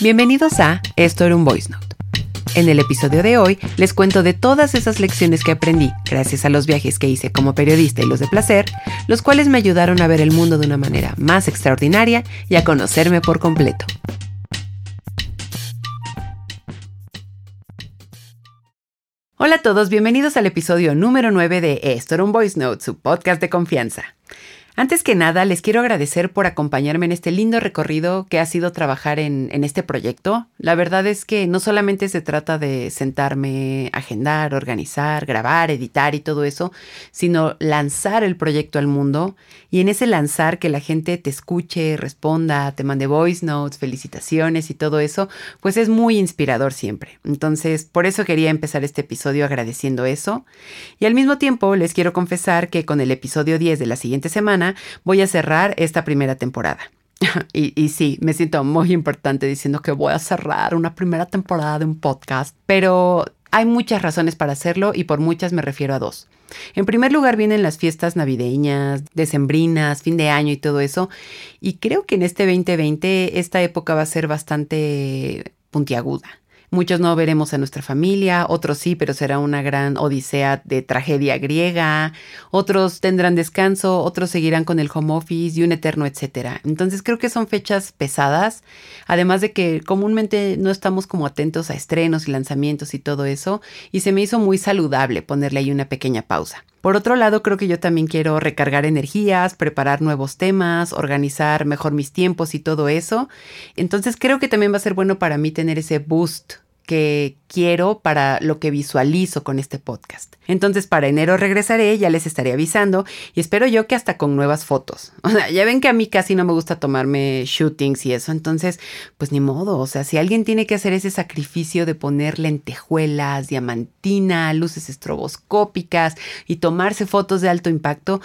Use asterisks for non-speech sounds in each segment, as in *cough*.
Bienvenidos a Esto era un Voice Note. En el episodio de hoy les cuento de todas esas lecciones que aprendí gracias a los viajes que hice como periodista y los de placer, los cuales me ayudaron a ver el mundo de una manera más extraordinaria y a conocerme por completo. Hola a todos, bienvenidos al episodio número 9 de Esto era un Voice Note, su podcast de confianza. Antes que nada, les quiero agradecer por acompañarme en este lindo recorrido que ha sido trabajar en, este proyecto. La verdad es que no solamente se trata de sentarme, agendar, organizar, grabar, editar y todo eso, sino lanzar el proyecto al mundo y en ese lanzar que la gente te escuche, responda, te mande voice notes, felicitaciones y todo eso, pues es muy inspirador siempre. Entonces, por eso quería empezar este episodio agradeciendo eso. Y al mismo tiempo les quiero confesar que con el episodio 10 de la siguiente semana, voy a cerrar esta primera temporada. *laughs* Y, sí, me siento muy importante diciendo que voy a cerrar una primera temporada de un podcast, pero hay muchas razones para hacerlo y por muchas me refiero a dos. En primer lugar vienen las fiestas navideñas, decembrinas, fin de año y todo eso, y creo que en este 2020 esta época va a ser bastante puntiaguda. Muchos no veremos a nuestra familia, otros sí, pero será una gran odisea de tragedia griega, otros tendrán descanso, otros seguirán con el home office y un eterno etcétera. Entonces creo que son fechas pesadas, además de que comúnmente no estamos como atentos a estrenos y lanzamientos y todo eso, y se me hizo muy saludable ponerle ahí una pequeña pausa. Por otro lado, creo que yo también quiero recargar energías, preparar nuevos temas, organizar mejor mis tiempos y todo eso. Entonces creo que también va a ser bueno para mí tener ese boost que quiero para lo que visualizo con este podcast. Entonces para enero regresaré, ya les estaré avisando y espero yo que hasta con nuevas fotos. *laughs* O sea, ya ven que a mí casi no me gusta tomarme shootings y eso, entonces pues ni modo, o sea, si alguien tiene que hacer ese sacrificio de poner lentejuelas, diamantina, luces estroboscópicas y tomarse fotos de alto impacto,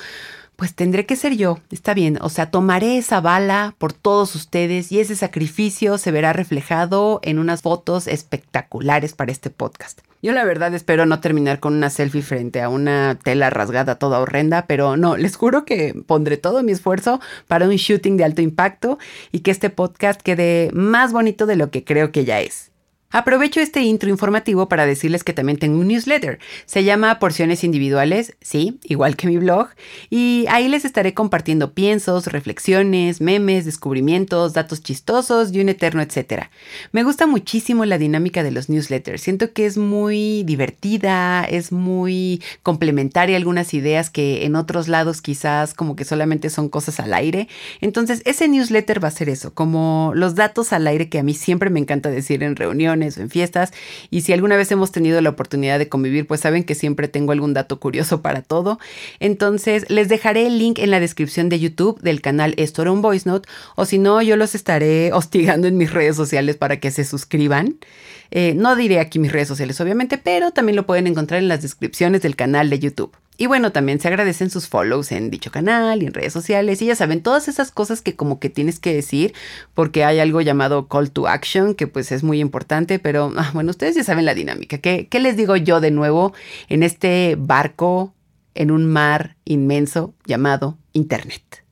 pues tendré que ser yo, está bien, o sea, tomaré esa bala por todos ustedes y ese sacrificio se verá reflejado en unas fotos espectaculares para este podcast. Yo la verdad espero no terminar con una selfie frente a una tela rasgada toda horrenda, pero no, les juro que pondré todo mi esfuerzo para un shooting de alto impacto y que este podcast quede más bonito de lo que creo que ya es. Aprovecho este intro informativo para decirles que también tengo un newsletter. Se llama Porciones Individuales, sí, igual que mi blog, y ahí les estaré compartiendo piensos, reflexiones, memes, descubrimientos, datos chistosos y un eterno etcétera. Me gusta muchísimo la dinámica de los newsletters. Siento que es muy divertida, es muy complementaria algunas ideas que en otros lados quizás como que solamente son cosas al aire. Entonces, ese newsletter va a ser eso, como los datos al aire que a mí siempre me encanta decir en reuniones o en fiestas. Y si alguna vez hemos tenido la oportunidad de convivir, pues saben que siempre tengo algún dato curioso para todo. Entonces, les dejaré el link en la descripción de YouTube del canal Esto era un Voice Note. O si no, yo los estaré *laughs* hostigando en mis redes sociales para que se suscriban. Eh, no diré aquí mis redes sociales, obviamente, pero también lo pueden encontrar en las descripciones del canal de YouTube. Y bueno, también se agradecen sus follows en dicho canal y en redes sociales. Y ya saben, todas esas cosas que como que tienes que decir, porque hay algo llamado call to action, que pues es muy importante, pero ah, bueno, ustedes ya saben la dinámica. ¿Qué, ¿Qué les digo yo de nuevo en este barco en un mar inmenso llamado Internet?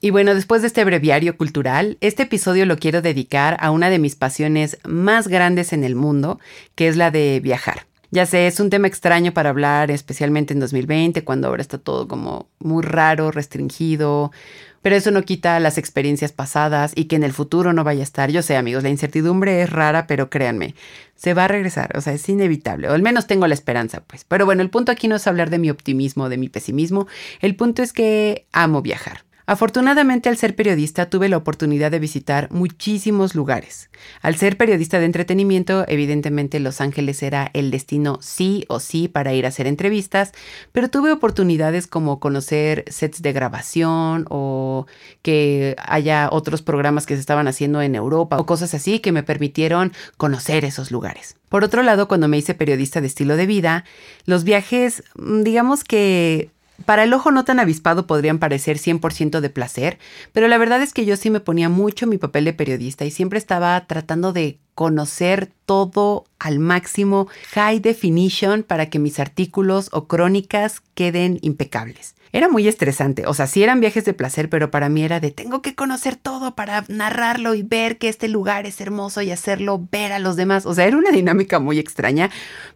Y bueno, después de este breviario cultural, este episodio lo quiero dedicar a una de mis pasiones más grandes en el mundo, que es la de viajar. Ya sé, es un tema extraño para hablar, especialmente en 2020, cuando ahora está todo como muy raro, restringido, pero eso no quita las experiencias pasadas y que en el futuro no vaya a estar. Yo sé, amigos, la incertidumbre es rara, pero créanme, se va a regresar, o sea, es inevitable, o al menos tengo la esperanza, pues. Pero bueno, el punto aquí no es hablar de mi optimismo, de mi pesimismo, el punto es que amo viajar. Afortunadamente al ser periodista tuve la oportunidad de visitar muchísimos lugares. Al ser periodista de entretenimiento, evidentemente Los Ángeles era el destino sí o sí para ir a hacer entrevistas, pero tuve oportunidades como conocer sets de grabación o que haya otros programas que se estaban haciendo en Europa o cosas así que me permitieron conocer esos lugares. Por otro lado, cuando me hice periodista de estilo de vida, los viajes, mm, digamos que para el ojo no tan avispado podrían parecer 100% de placer, pero la verdad es que yo sí me ponía mucho mi papel de periodista y siempre estaba tratando de conocer todo al máximo, high definition, para que mis artículos o crónicas queden impecables. Era muy estresante, o sea, sí eran viajes de placer, pero para mí era de tengo que conocer todo para narrarlo y ver que este lugar es hermoso y hacerlo ver a los demás. O sea, era una dinámica muy extraña,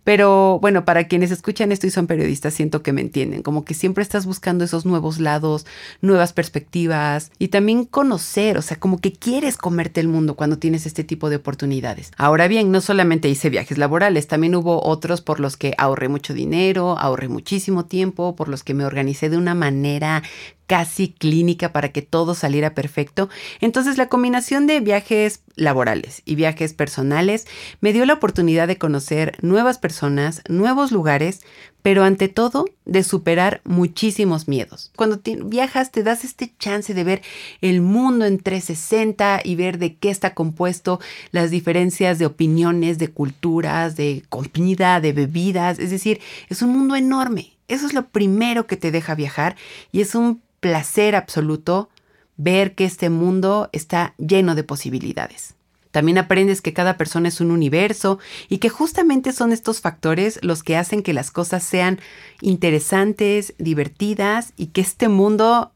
pero bueno, para quienes escuchan esto y son periodistas, siento que me entienden, como que siempre estás buscando esos nuevos lados, nuevas perspectivas y también conocer, o sea, como que quieres comerte el mundo cuando tienes este tipo de oportunidades. Ahora bien, no solamente hice viajes laborales, también hubo otros por los que ahorré mucho dinero, ahorré muchísimo tiempo, por los que me organicé de una manera casi clínica para que todo saliera perfecto. Entonces la combinación de viajes laborales y viajes personales me dio la oportunidad de conocer nuevas personas, nuevos lugares, pero ante todo de superar muchísimos miedos. Cuando viajas te das este chance de ver el mundo en 360 y ver de qué está compuesto, las diferencias de opiniones, de culturas, de comida, de bebidas, es decir, es un mundo enorme. Eso es lo primero que te deja viajar y es un placer absoluto ver que este mundo está lleno de posibilidades. También aprendes que cada persona es un universo y que justamente son estos factores los que hacen que las cosas sean interesantes, divertidas y que este mundo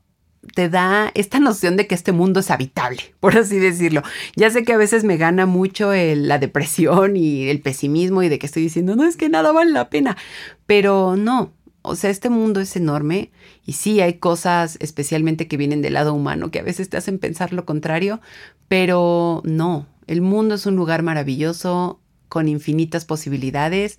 te da esta noción de que este mundo es habitable, *laughs* por así decirlo. Ya sé que a veces me gana mucho la depresión y el pesimismo y de que estoy diciendo, no es que nada vale la pena, pero no, o sea, este mundo es enorme y sí hay cosas especialmente que vienen del lado humano que a veces te hacen pensar lo contrario, pero no, el mundo es un lugar maravilloso con infinitas posibilidades.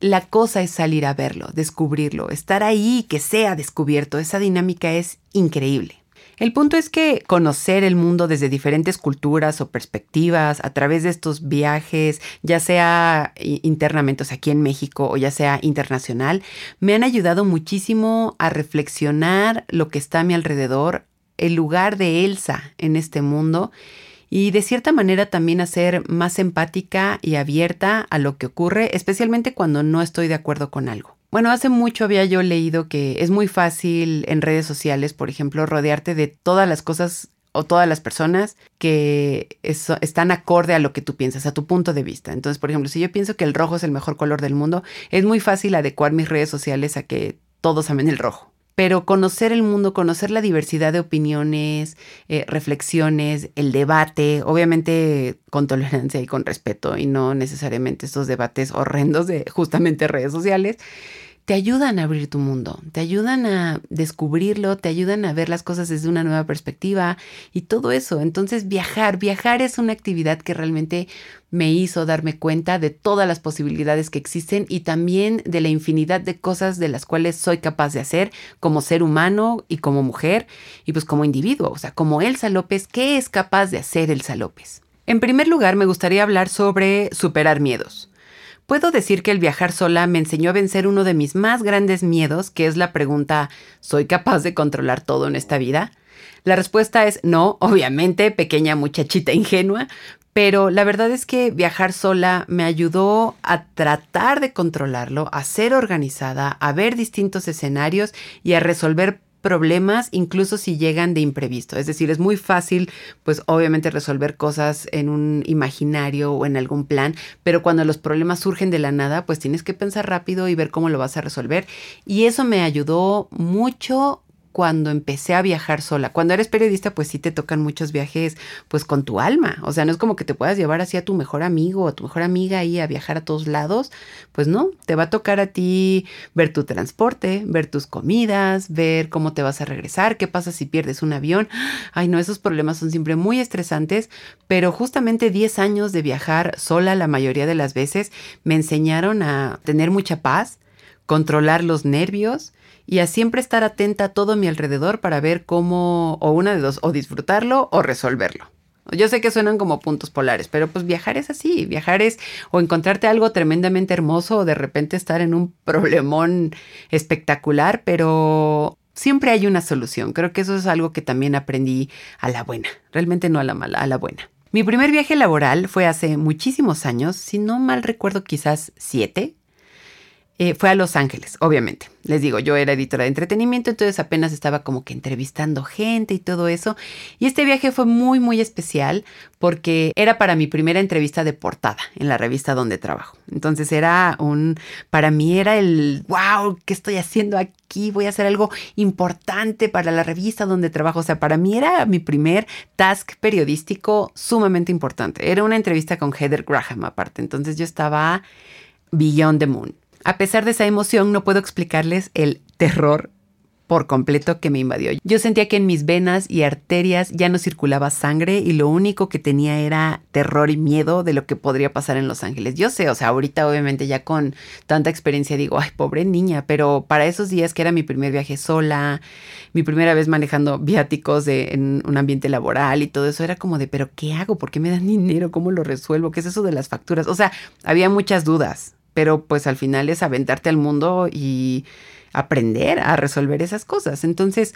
La cosa es salir a verlo, descubrirlo, estar ahí, que sea descubierto. Esa dinámica es increíble. El punto es que conocer el mundo desde diferentes culturas o perspectivas a través de estos viajes, ya sea internamente, o sea, aquí en México o ya sea internacional, me han ayudado muchísimo a reflexionar lo que está a mi alrededor, el lugar de Elsa en este mundo y de cierta manera también a ser más empática y abierta a lo que ocurre, especialmente cuando no estoy de acuerdo con algo. Bueno, hace mucho había yo leído que es muy fácil en redes sociales, por ejemplo, rodearte de todas las cosas o todas las personas que están acorde a lo que tú piensas, a tu punto de vista. Entonces, por ejemplo, si yo pienso que el rojo es el mejor color del mundo, es muy fácil adecuar mis redes sociales a que todos amen el rojo. Pero conocer el mundo, conocer la diversidad de opiniones, eh, reflexiones, el debate, obviamente con tolerancia y con respeto y no necesariamente estos debates horrendos de justamente redes sociales, te ayudan a abrir tu mundo, te ayudan a descubrirlo, te ayudan a ver las cosas desde una nueva perspectiva y todo eso. Entonces viajar, viajar es una actividad que realmente me hizo darme cuenta de todas las posibilidades que existen y también de la infinidad de cosas de las cuales soy capaz de hacer como ser humano y como mujer y pues como individuo, o sea, como Elsa López, ¿qué es capaz de hacer Elsa López? En primer lugar, me gustaría hablar sobre superar miedos. Puedo decir que el viajar sola me enseñó a vencer uno de mis más grandes miedos, que es la pregunta, ¿soy capaz de controlar todo en esta vida? La respuesta es no, obviamente, pequeña muchachita ingenua, pero la verdad es que viajar sola me ayudó a tratar de controlarlo, a ser organizada, a ver distintos escenarios y a resolver problemas incluso si llegan de imprevisto. Es decir, es muy fácil, pues obviamente resolver cosas en un imaginario o en algún plan, pero cuando los problemas surgen de la nada, pues tienes que pensar rápido y ver cómo lo vas a resolver. Y eso me ayudó mucho cuando empecé a viajar sola. Cuando eres periodista, pues sí te tocan muchos viajes, pues con tu alma. O sea, no es como que te puedas llevar así a tu mejor amigo o a tu mejor amiga ahí a viajar a todos lados. Pues no, te va a tocar a ti ver tu transporte, ver tus comidas, ver cómo te vas a regresar, qué pasa si pierdes un avión. Ay, no, esos problemas son siempre muy estresantes, pero justamente 10 años de viajar sola la mayoría de las veces me enseñaron a tener mucha paz, controlar los nervios y a siempre estar atenta a todo mi alrededor para ver cómo, o una de dos, o disfrutarlo o resolverlo. Yo sé que suenan como puntos polares, pero pues viajar es así, viajar es o encontrarte algo tremendamente hermoso o de repente estar en un problemón espectacular, pero siempre hay una solución. Creo que eso es algo que también aprendí a la buena, realmente no a la mala, a la buena. Mi primer viaje laboral fue hace muchísimos años, si no mal recuerdo quizás siete, eh, fue a Los Ángeles, obviamente. Les digo, yo era editora de entretenimiento, entonces apenas estaba como que entrevistando gente y todo eso. Y este viaje fue muy, muy especial porque era para mi primera entrevista de portada en la revista donde trabajo. Entonces era un, para mí era el, wow, ¿qué estoy haciendo aquí? Voy a hacer algo importante para la revista donde trabajo. O sea, para mí era mi primer task periodístico sumamente importante. Era una entrevista con Heather Graham aparte. Entonces yo estaba beyond the moon. A pesar de esa emoción, no puedo explicarles el terror por completo que me invadió. Yo sentía que en mis venas y arterias ya no circulaba sangre y lo único que tenía era terror y miedo de lo que podría pasar en Los Ángeles. Yo sé, o sea, ahorita obviamente ya con tanta experiencia digo, ay, pobre niña, pero para esos días que era mi primer viaje sola, mi primera vez manejando viáticos en un ambiente laboral y todo eso, era como de, pero ¿qué hago? ¿Por qué me dan dinero? ¿Cómo lo resuelvo? ¿Qué es eso de las facturas? O sea, había muchas dudas pero pues al final es aventarte al mundo y aprender a resolver esas cosas. Entonces,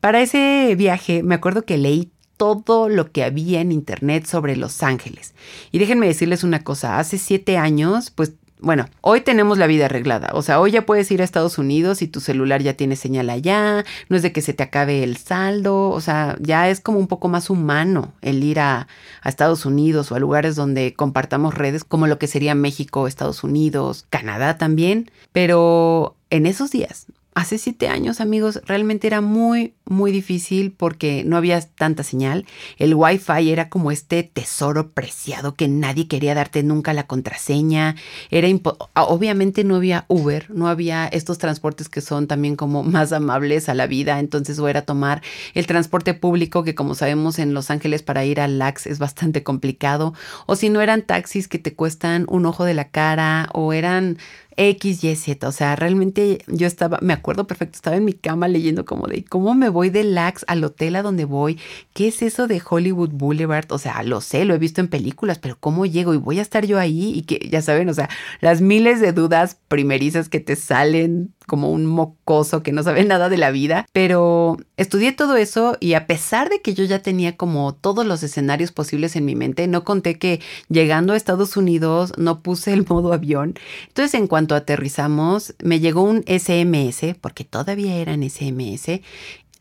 para ese viaje me acuerdo que leí todo lo que había en internet sobre Los Ángeles. Y déjenme decirles una cosa, hace siete años, pues bueno, hoy tenemos la vida arreglada. O sea, hoy ya puedes ir a Estados Unidos y tu celular ya tiene señal allá. No es de que se te acabe el saldo. O sea, ya es como un poco más humano el ir a, Estados Unidos o a lugares donde compartamos redes como lo que sería México, Estados Unidos, Canadá también. Pero en esos días Hace siete años, amigos, realmente era muy, muy difícil porque no había tanta señal. El Wi-Fi era como este tesoro preciado que nadie quería darte nunca la contraseña. Era obviamente no había Uber, no había estos transportes que son también como *laughs* más amables a la vida. Entonces, o era tomar el transporte público que, como sabemos, en Los Ángeles para ir al LAX es bastante complicado. O si no eran taxis que te cuestan un ojo de la cara o eran X, Y, Z. O sea, realmente yo estaba, me acuerdo perfecto, estaba en mi cama leyendo como de cómo me voy de Lax al hotel a donde voy. ¿Qué es eso de Hollywood Boulevard? O sea, lo sé, lo he visto en películas, pero ¿cómo llego? Y voy a estar yo ahí y que, ya saben, o sea, las miles de dudas primerizas que te salen como un mocoso que no sabe *laughs* nada de la vida, pero estudié todo eso y a pesar de que yo ya tenía como todos los escenarios posibles en mi mente, no conté que llegando a Estados Unidos no puse el modo avión. Entonces en cuanto aterrizamos, me llegó un SMS, porque todavía eran SMS,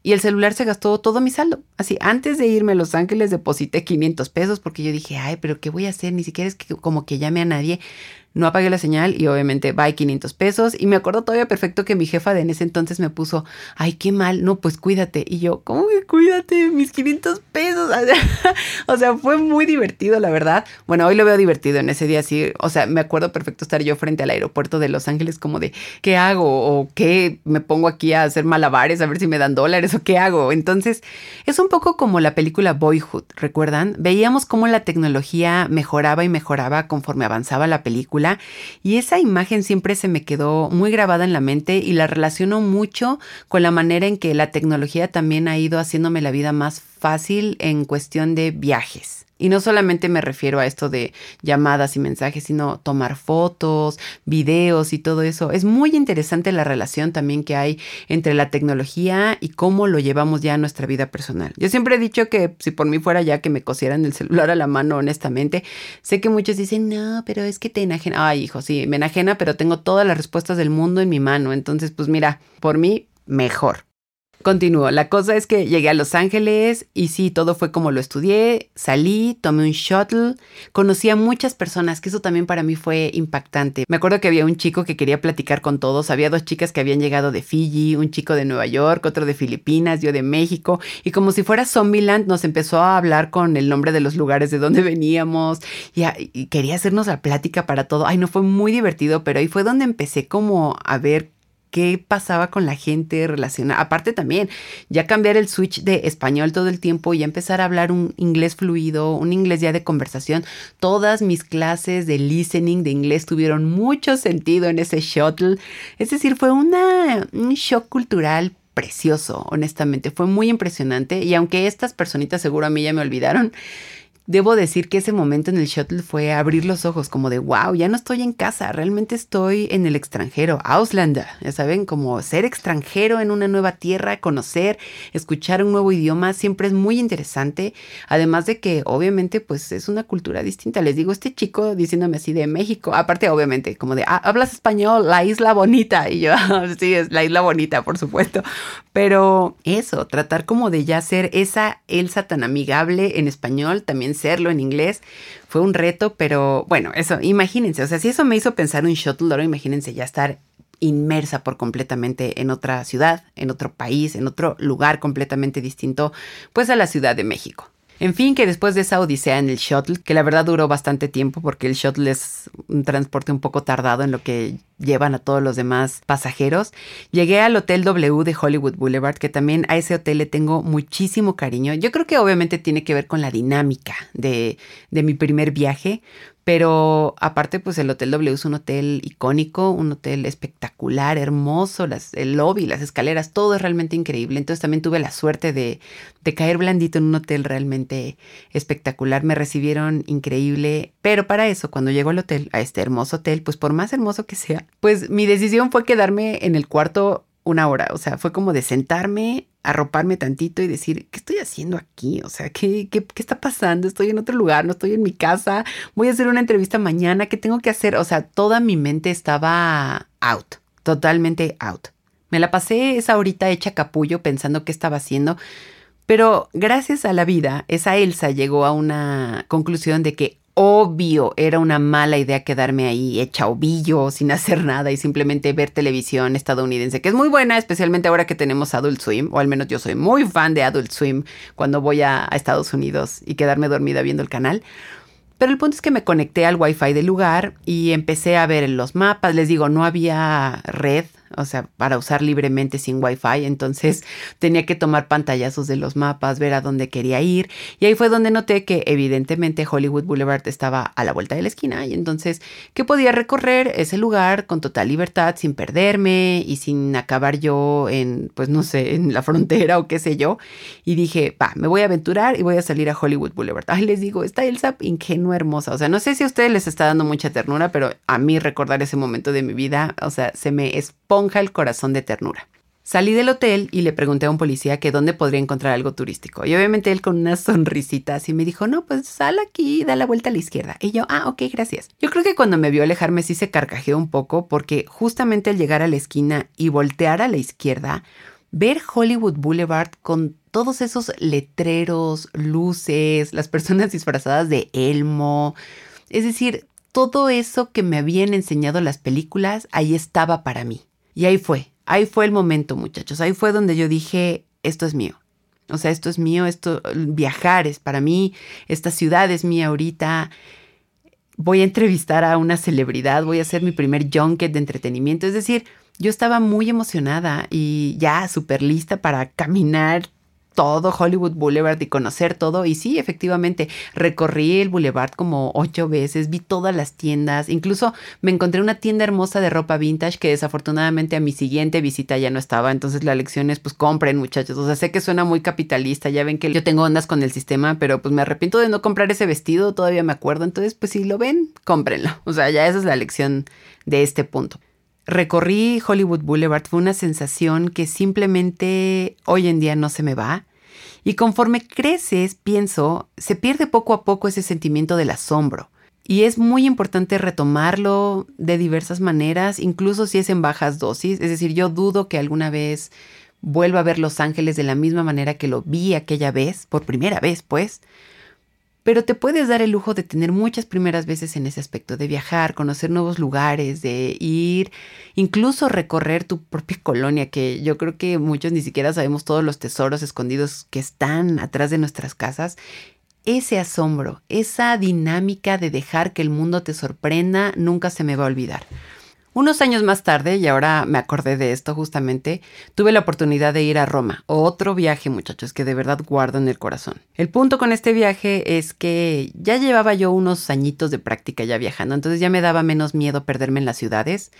y el celular se gastó todo mi saldo. Así, antes de irme a Los Ángeles deposité 500 pesos porque yo dije, ay, pero ¿qué voy a hacer? Ni siquiera es que como que llame a nadie no apagué la señal y obviamente va 500 pesos. Y me acuerdo todavía perfecto que mi jefa de en ese entonces me puso, ay, qué mal, no, pues cuídate. Y yo, ¿cómo que cuídate? Mis 500 pesos. *laughs* o sea, fue muy divertido, la verdad. Bueno, hoy lo veo divertido en ese día, sí. O sea, me acuerdo perfecto estar yo frente al aeropuerto de Los Ángeles como de, ¿qué hago? ¿O qué? ¿Me pongo aquí a hacer malabares a ver si me dan dólares o qué hago? Entonces, es un poco como la película Boyhood, ¿recuerdan? Veíamos cómo la tecnología mejoraba y mejoraba conforme avanzaba la película y esa imagen siempre se me quedó muy grabada en la mente y la relaciono mucho con la manera en que la tecnología también ha ido haciéndome la vida más fácil en cuestión de viajes. Y no solamente me refiero a esto de llamadas y mensajes, sino tomar fotos, videos y todo eso. Es muy interesante la relación también que hay entre la tecnología y cómo lo llevamos ya a nuestra vida personal. Yo siempre he dicho que si por mí fuera ya que me cosieran el celular a la mano, honestamente, sé que muchos dicen, no, pero es que te enajena. Ay, hijo, sí, me enajena, pero tengo todas las respuestas del mundo en mi mano. Entonces, pues mira, por mí, mejor. Continúo. La cosa es que llegué a Los Ángeles y sí, todo fue como lo estudié. Salí, tomé un shuttle, conocí a muchas personas, que eso también para mí fue impactante. Me acuerdo que había un chico que quería platicar con todos. Había dos chicas que habían llegado de Fiji, un chico de Nueva York, otro de Filipinas, yo de México. Y como si fuera Zombieland, nos empezó a hablar con el nombre de los lugares de donde *laughs* veníamos y, y quería hacernos la plática para todo. Ay, no fue muy divertido, pero ahí fue donde empecé como a ver qué pasaba con la gente relacionada. Aparte también, ya cambiar el switch de español todo el tiempo y empezar a hablar un inglés fluido, un inglés ya de conversación. Todas mis clases de listening de inglés tuvieron mucho sentido en ese shuttle. Es decir, fue un shock cultural precioso, honestamente. Fue muy impresionante y aunque estas personitas seguro a mí ya me olvidaron, debo decir que ese momento en el shuttle fue abrir los ojos, como de wow, ya no estoy en casa, realmente estoy en el extranjero, Auslander, ya saben, como ser extranjero en una nueva tierra, conocer, escuchar un nuevo idioma, siempre es muy interesante, además de que obviamente pues es una cultura distinta. Les digo, este chico diciéndome así de México, aparte obviamente como de, ah, hablas español, la isla bonita, y yo, *laughs* sí, es la isla bonita, por supuesto, pero eso, tratar como de ya ser esa Elsa tan amigable en español, también serlo en inglés. Fue un reto, pero bueno, eso, imagínense, o sea, si eso me hizo pensar un shuttle, ahora imagínense ya estar inmersa por completamente en otra ciudad, en otro país, en otro lugar completamente distinto, pues a la Ciudad de México. En fin, que después de esa odisea en el shuttle, que la verdad duró bastante tiempo porque el shuttle es un transporte un poco tardado en lo que llevan a todos los demás pasajeros, llegué al Hotel W de Hollywood Boulevard, que también a ese hotel le tengo muchísimo cariño. Yo creo que obviamente tiene que ver con la dinámica de, de mi primer viaje, pero aparte, pues el Hotel W es un hotel icónico, un hotel espectacular, hermoso, las, el lobby, las escaleras, todo es realmente increíble. Entonces también tuve la suerte de, de caer blandito en un hotel realmente espectacular. Me recibieron increíble, pero para eso, cuando llego al hotel, a este hermoso hotel, pues por más hermoso que sea, pues mi decisión fue quedarme en el cuarto una hora. O sea, fue como de sentarme, arroparme tantito y decir, ¿qué estoy haciendo aquí? O sea, ¿qué, qué, qué está pasando? Estoy en otro lugar, no estoy en mi casa, voy a hacer una entrevista mañana, ¿qué tengo que hacer? O sea, toda mi mente estaba out, totalmente out. Me la pasé esa horita hecha capullo pensando qué estaba haciendo. Pero gracias a la vida, esa Elsa llegó a una conclusión de que obvio era una mala idea quedarme ahí hecha ovillo sin hacer nada y simplemente ver televisión estadounidense, que es muy buena, especialmente ahora que tenemos Adult Swim, o al menos yo soy muy fan de Adult Swim cuando voy a, a Estados Unidos y quedarme dormida viendo el canal. Pero el punto es que me conecté al wifi del lugar y empecé a ver los mapas. Les digo, no había red o sea, para usar libremente sin wifi. Entonces *laughs* tenía que tomar pantallazos de los mapas, ver a dónde quería ir. Y ahí fue donde noté que evidentemente Hollywood Boulevard estaba a la vuelta de la esquina. Y entonces que podía recorrer ese lugar con total libertad, sin perderme y sin acabar yo en, pues no sé, en la frontera o qué sé yo. Y dije, va, me voy a aventurar y voy a salir a Hollywood Boulevard. Ay, les digo, está Elsa ingenua, hermosa. O sea, no sé si a ustedes les está dando mucha ternura, pero a mí recordar ese momento de mi vida, o sea, se me el corazón de ternura. Salí del hotel y le pregunté a un policía que dónde podría encontrar algo turístico. Y obviamente él con unas sonrisitas y me dijo, no, pues sal aquí, da la vuelta a la izquierda. Y yo, ah, ok, gracias. Yo creo que cuando me vio alejarme sí se carcajeó un poco porque justamente al llegar a la esquina y voltear a la izquierda, ver Hollywood Boulevard con todos esos letreros, luces, las personas disfrazadas de Elmo, es decir, todo eso que me habían enseñado las películas, ahí estaba para mí. Y ahí fue, ahí fue el momento, muchachos. Ahí fue donde yo dije, esto es mío. O sea, esto es mío, esto, viajar es para mí, esta ciudad es mía ahorita. Voy a entrevistar a una celebridad, voy a hacer mi primer junket de entretenimiento. Es decir, yo estaba muy emocionada y ya súper lista para caminar todo Hollywood Boulevard y conocer todo. Y sí, efectivamente, recorrí el Boulevard como ocho veces, vi todas las tiendas, incluso me encontré una tienda hermosa de ropa vintage que desafortunadamente a mi siguiente visita ya no estaba. Entonces la lección es pues compren muchachos. O sea, sé que suena muy capitalista, ya ven que yo tengo ondas con el sistema, pero pues me arrepiento de no comprar ese vestido, todavía me acuerdo. Entonces pues si lo ven, cómprenlo. O sea, ya esa es la lección de este punto. Recorrí Hollywood Boulevard, fue una sensación que simplemente hoy en día no se me va. Y conforme creces, pienso, se pierde poco a poco ese sentimiento del asombro. Y es muy importante retomarlo de diversas maneras, incluso si es en bajas dosis. Es decir, yo dudo que alguna vez vuelva a ver Los Ángeles de la misma manera que lo vi aquella vez, por primera vez, pues pero te puedes dar el lujo de tener muchas primeras veces en ese aspecto, de viajar, conocer nuevos lugares, de ir, incluso recorrer tu propia *laughs* colonia, que yo creo que muchos ni siquiera sabemos todos los tesoros escondidos que están atrás de nuestras casas. Ese asombro, esa dinámica de dejar que el mundo te sorprenda, nunca se me va a olvidar. Unos años más tarde, y ahora me acordé de esto justamente, tuve la oportunidad de ir a Roma. Otro viaje, muchachos, que de verdad guardo en el corazón. El punto con este viaje es que ya llevaba yo unos añitos de práctica ya viajando, entonces ya me daba menos miedo perderme en las ciudades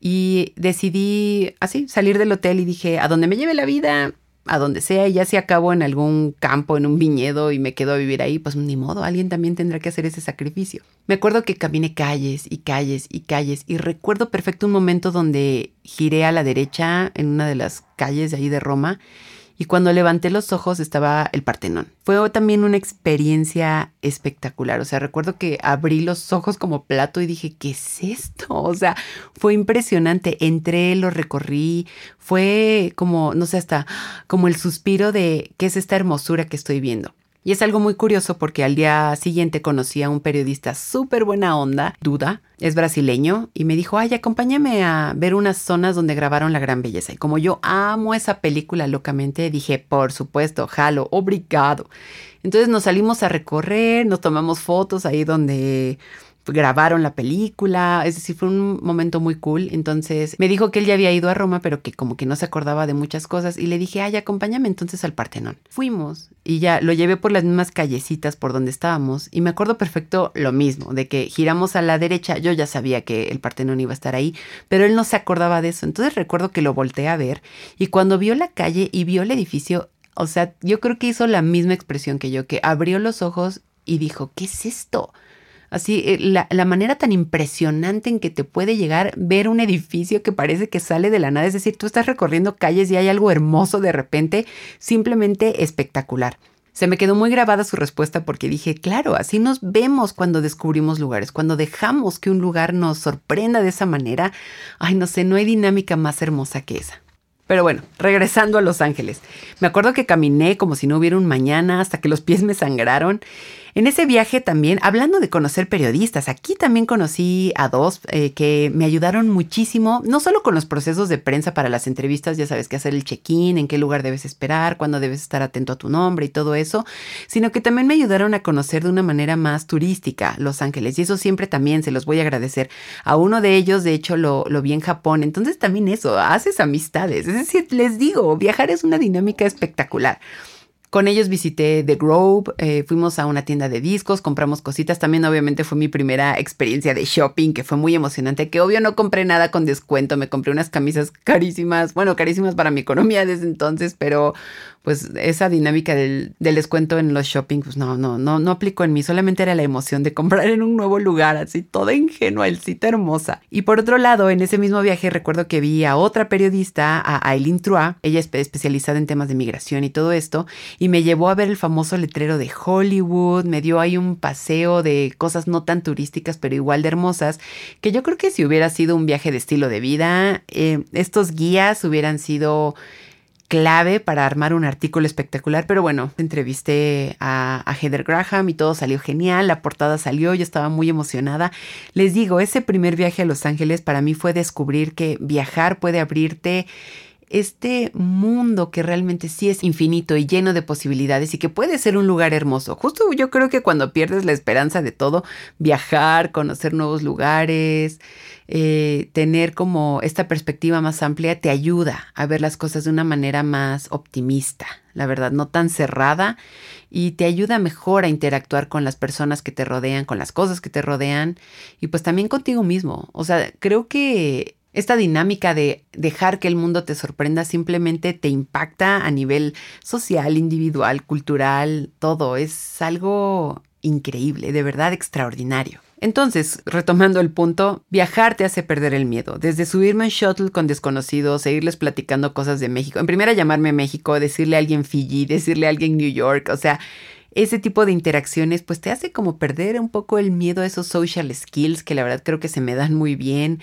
y decidí así salir del hotel y dije, a donde me lleve la vida, a donde sea y ya si acabo en algún campo, en un viñedo y me quedo a vivir ahí, pues ni modo, alguien también tendrá que hacer ese sacrificio. Me acuerdo que caminé calles y calles y calles y recuerdo perfecto un momento donde giré a la derecha en una de las calles de ahí de Roma y cuando levanté los ojos estaba el Partenón. Fue también una experiencia espectacular. O sea, recuerdo que abrí los ojos como plato y dije, ¿qué es esto? O sea, fue impresionante. Entré, lo recorrí. Fue como, no sé, hasta como el suspiro de qué es esta hermosura que estoy viendo. Y es algo muy curioso porque al día siguiente conocí a un periodista súper buena onda, Duda, es brasileño, y me dijo, ay, acompáñame a ver unas zonas donde grabaron La Gran Belleza. Y como yo amo esa película locamente, dije, por supuesto, jalo, obrigado. Entonces nos salimos a recorrer, nos tomamos fotos ahí donde grabaron la película, es decir, fue un momento muy cool. Entonces me dijo que él ya había ido a Roma, pero que como que no se acordaba de muchas cosas y le dije, ay, acompáñame entonces al Partenón. Fuimos y ya lo llevé por las mismas callecitas por donde estábamos y me acuerdo perfecto lo mismo, de que giramos a la derecha, yo ya sabía que el Partenón iba a estar ahí, pero él no se acordaba de eso. Entonces recuerdo que lo volteé a ver y cuando vio la calle y vio el edificio, o sea, yo creo que hizo la misma expresión que yo, que abrió los ojos y dijo, ¿qué es esto? Así, eh, la, la, manera tan impresionante en que te puede llegar ver un edificio que parece que sale de la nada. Es decir, tú estás recorriendo calles y hay algo hermoso de repente, simplemente espectacular. Se me quedó muy grabada su respuesta porque dije, claro, así nos vemos cuando descubrimos lugares, cuando dejamos que un lugar nos sorprenda de esa manera. Ay, no sé, no hay dinámica más hermosa que esa. Pero bueno, regresando a Los Ángeles. Me acuerdo que caminé como si no hubiera un mañana hasta que los pies me sangraron en ese viaje también, hablando de conocer periodistas, aquí también conocí a dos eh, que me ayudaron muchísimo, no solo con los procesos de prensa para las entrevistas, ya sabes qué hacer el check-in, en qué lugar debes esperar, cuándo debes estar atento a tu nombre y todo eso, sino que también me ayudaron a conocer de una manera más turística Los Ángeles. Y eso siempre también se los voy a agradecer. A uno de ellos, de hecho, lo, lo vi en Japón. Entonces también eso, haces amistades. Es decir, les digo, viajar es una dinámica espectacular. Con ellos visité The Grove, eh, fuimos a una tienda de discos, compramos cositas. También obviamente fue mi primera experiencia de shopping, que fue muy emocionante, que obvio no compré nada con descuento, me compré unas camisas carísimas, bueno, carísimas para mi economía desde entonces, pero pues esa dinámica del, descuento en los shopping, pues no, no, no, no aplicó en mí, solamente era la emoción de comprar en un nuevo lugar, así toda ingenua, el sitio hermosa. Y por otro lado, en ese mismo viaje recuerdo que vi a otra periodista, a Aileen Trua, ella es especializada en temas de migración y todo esto, y me llevó a ver el famoso letrero de Hollywood, me dio ahí un paseo de cosas no tan turísticas, pero igual de hermosas, que yo creo que si hubiera sido un viaje de estilo de vida, eh, estos guías hubieran sido clave para armar un artículo espectacular, pero bueno, entrevisté a, Heather Graham y todo salió genial, la portada salió, yo estaba muy emocionada. Les digo, ese primer viaje a Los Ángeles para mí fue descubrir que viajar puede abrirte este mundo que realmente sí es infinito y lleno de posibilidades y que puede ser un lugar hermoso. Justo yo creo que cuando pierdes la esperanza de todo, viajar, conocer nuevos lugares, eh, tener como esta perspectiva más amplia te ayuda a ver las cosas de una manera más optimista, la verdad, no tan cerrada y te ayuda mejor a interactuar con las personas que te rodean, con las cosas que te rodean y pues también contigo mismo. O sea, creo que esta dinámica de dejar que el mundo te sorprenda simplemente te impacta a nivel social, individual, cultural, todo. Es algo increíble, de verdad extraordinario. Entonces, retomando el punto, viajar te hace perder el miedo. Desde subirme en shuttle con desconocidos, seguirles platicando cosas de México. En primera, llamarme México, decirle a alguien Fiji, decirle a alguien New York. O sea, ese tipo de interacciones pues te hace como perder un poco el miedo a esos social skills que la verdad creo que se me dan muy bien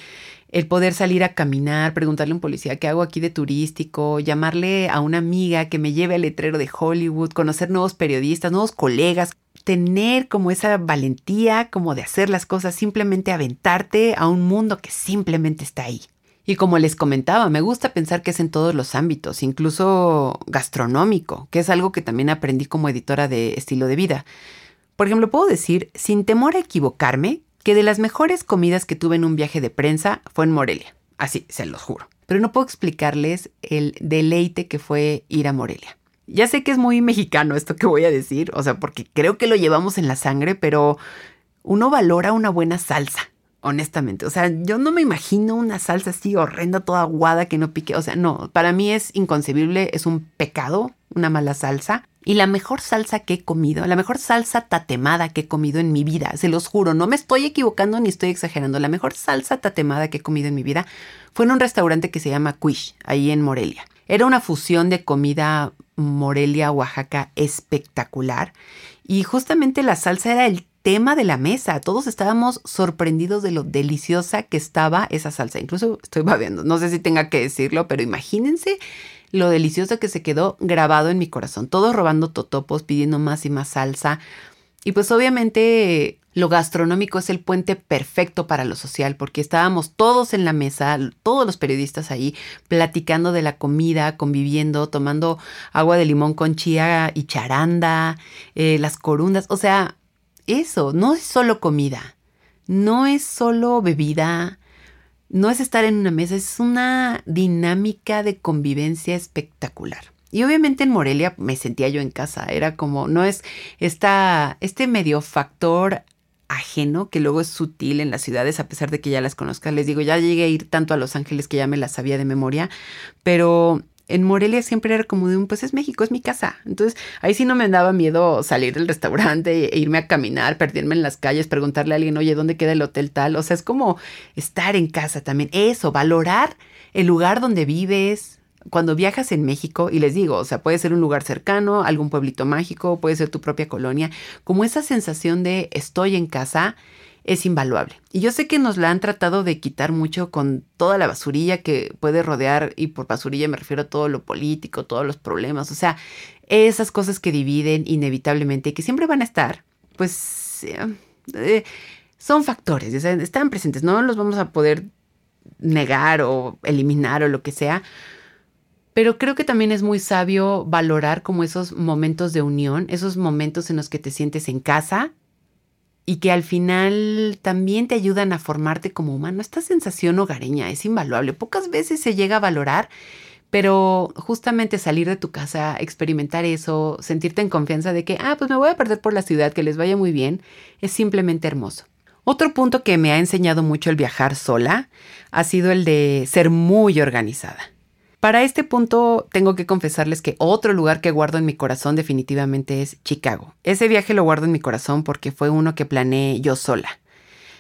el poder salir a caminar, preguntarle a un policía qué hago aquí de turístico, llamarle a una amiga que me lleve al letrero de Hollywood, conocer nuevos periodistas, nuevos colegas, tener como esa valentía como de hacer las cosas, simplemente aventarte a un mundo que simplemente está ahí. Y como les comentaba, me gusta pensar que es en todos los ámbitos, incluso gastronómico, que es algo que también aprendí como editora de estilo de vida. Por ejemplo, puedo decir, sin temor a equivocarme, que de las mejores comidas que tuve en un viaje de prensa fue en Morelia. Así, se los juro. Pero no puedo explicarles el deleite que fue ir a Morelia. Ya sé que es muy mexicano esto que voy a decir, o sea, porque creo que lo llevamos en la sangre, pero uno valora una buena salsa. Honestamente. O sea, yo no me imagino una salsa así horrenda, toda aguada que no pique. O sea, no, para mí es inconcebible, es un pecado, una mala salsa. Y la mejor salsa que he comido, la mejor salsa tatemada que he comido en mi vida, se los juro, no me estoy equivocando ni estoy exagerando, la mejor salsa tatemada que he comido en mi vida fue en un restaurante que se llama Quish, ahí en Morelia. Era una fusión de comida Morelia, Oaxaca espectacular. Y justamente la salsa era el tema de la mesa. Todos estábamos sorprendidos de lo deliciosa que estaba esa salsa. Incluso estoy babeando, no sé si tenga que decirlo, pero imagínense lo delicioso que se quedó grabado en mi corazón. Todos robando totopos, pidiendo más y más salsa. Y pues obviamente lo gastronómico es el puente perfecto para lo social, porque estábamos todos en la mesa, todos los periodistas ahí, platicando de la comida, conviviendo, tomando agua de limón con chía y charanda, eh, las corundas, o sea, eso, no es solo comida, no es solo bebida, no es estar en una mesa, es una dinámica de convivencia espectacular. Y obviamente en Morelia me sentía yo en casa, era como, no es esta, este medio factor ajeno que luego es sutil en las ciudades a pesar de que ya las conozca. Les digo, ya llegué a ir tanto a Los Ángeles que ya me las sabía de memoria, pero en Morelia siempre era como de un, pues es México, es mi casa. Entonces ahí sí no me daba miedo salir del restaurante e irme a caminar, perderme en las calles, preguntarle a alguien, oye, ¿dónde queda el hotel tal? O sea, es como estar en casa también. Eso, valorar el lugar donde vives, cuando viajas en México, y les digo, o sea, puede ser un lugar cercano, algún pueblito mágico, puede ser tu propia colonia, como esa sensación de estoy en casa es invaluable. Y yo sé que nos la han tratado de quitar mucho con toda la basurilla que puede rodear, y por basurilla me refiero a todo lo político, todos los problemas, o sea, esas cosas que dividen inevitablemente y que siempre van a estar, pues eh, eh, son factores, están presentes, no los vamos a poder negar o eliminar o lo que sea, pero creo que también es muy sabio valorar como esos momentos de unión, esos momentos en los que te sientes en casa y que al final también te ayudan a formarte como humano. Esta sensación hogareña es invaluable. Pocas veces se llega a valorar, pero justamente salir de tu casa, experimentar eso, sentirte en confianza de que, ah, pues me voy a perder por la ciudad, que les vaya muy bien, es simplemente hermoso. Otro punto que me ha enseñado mucho el viajar sola ha sido el de ser muy organizada. Para este punto tengo que confesarles que otro lugar que guardo en mi corazón definitivamente es Chicago. Ese viaje lo guardo en mi corazón porque fue uno que planeé yo sola.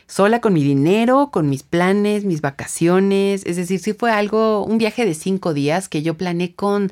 Sola con mi dinero, con mis planes, mis vacaciones. Es decir, sí fue algo, un viaje de cinco días que yo planeé con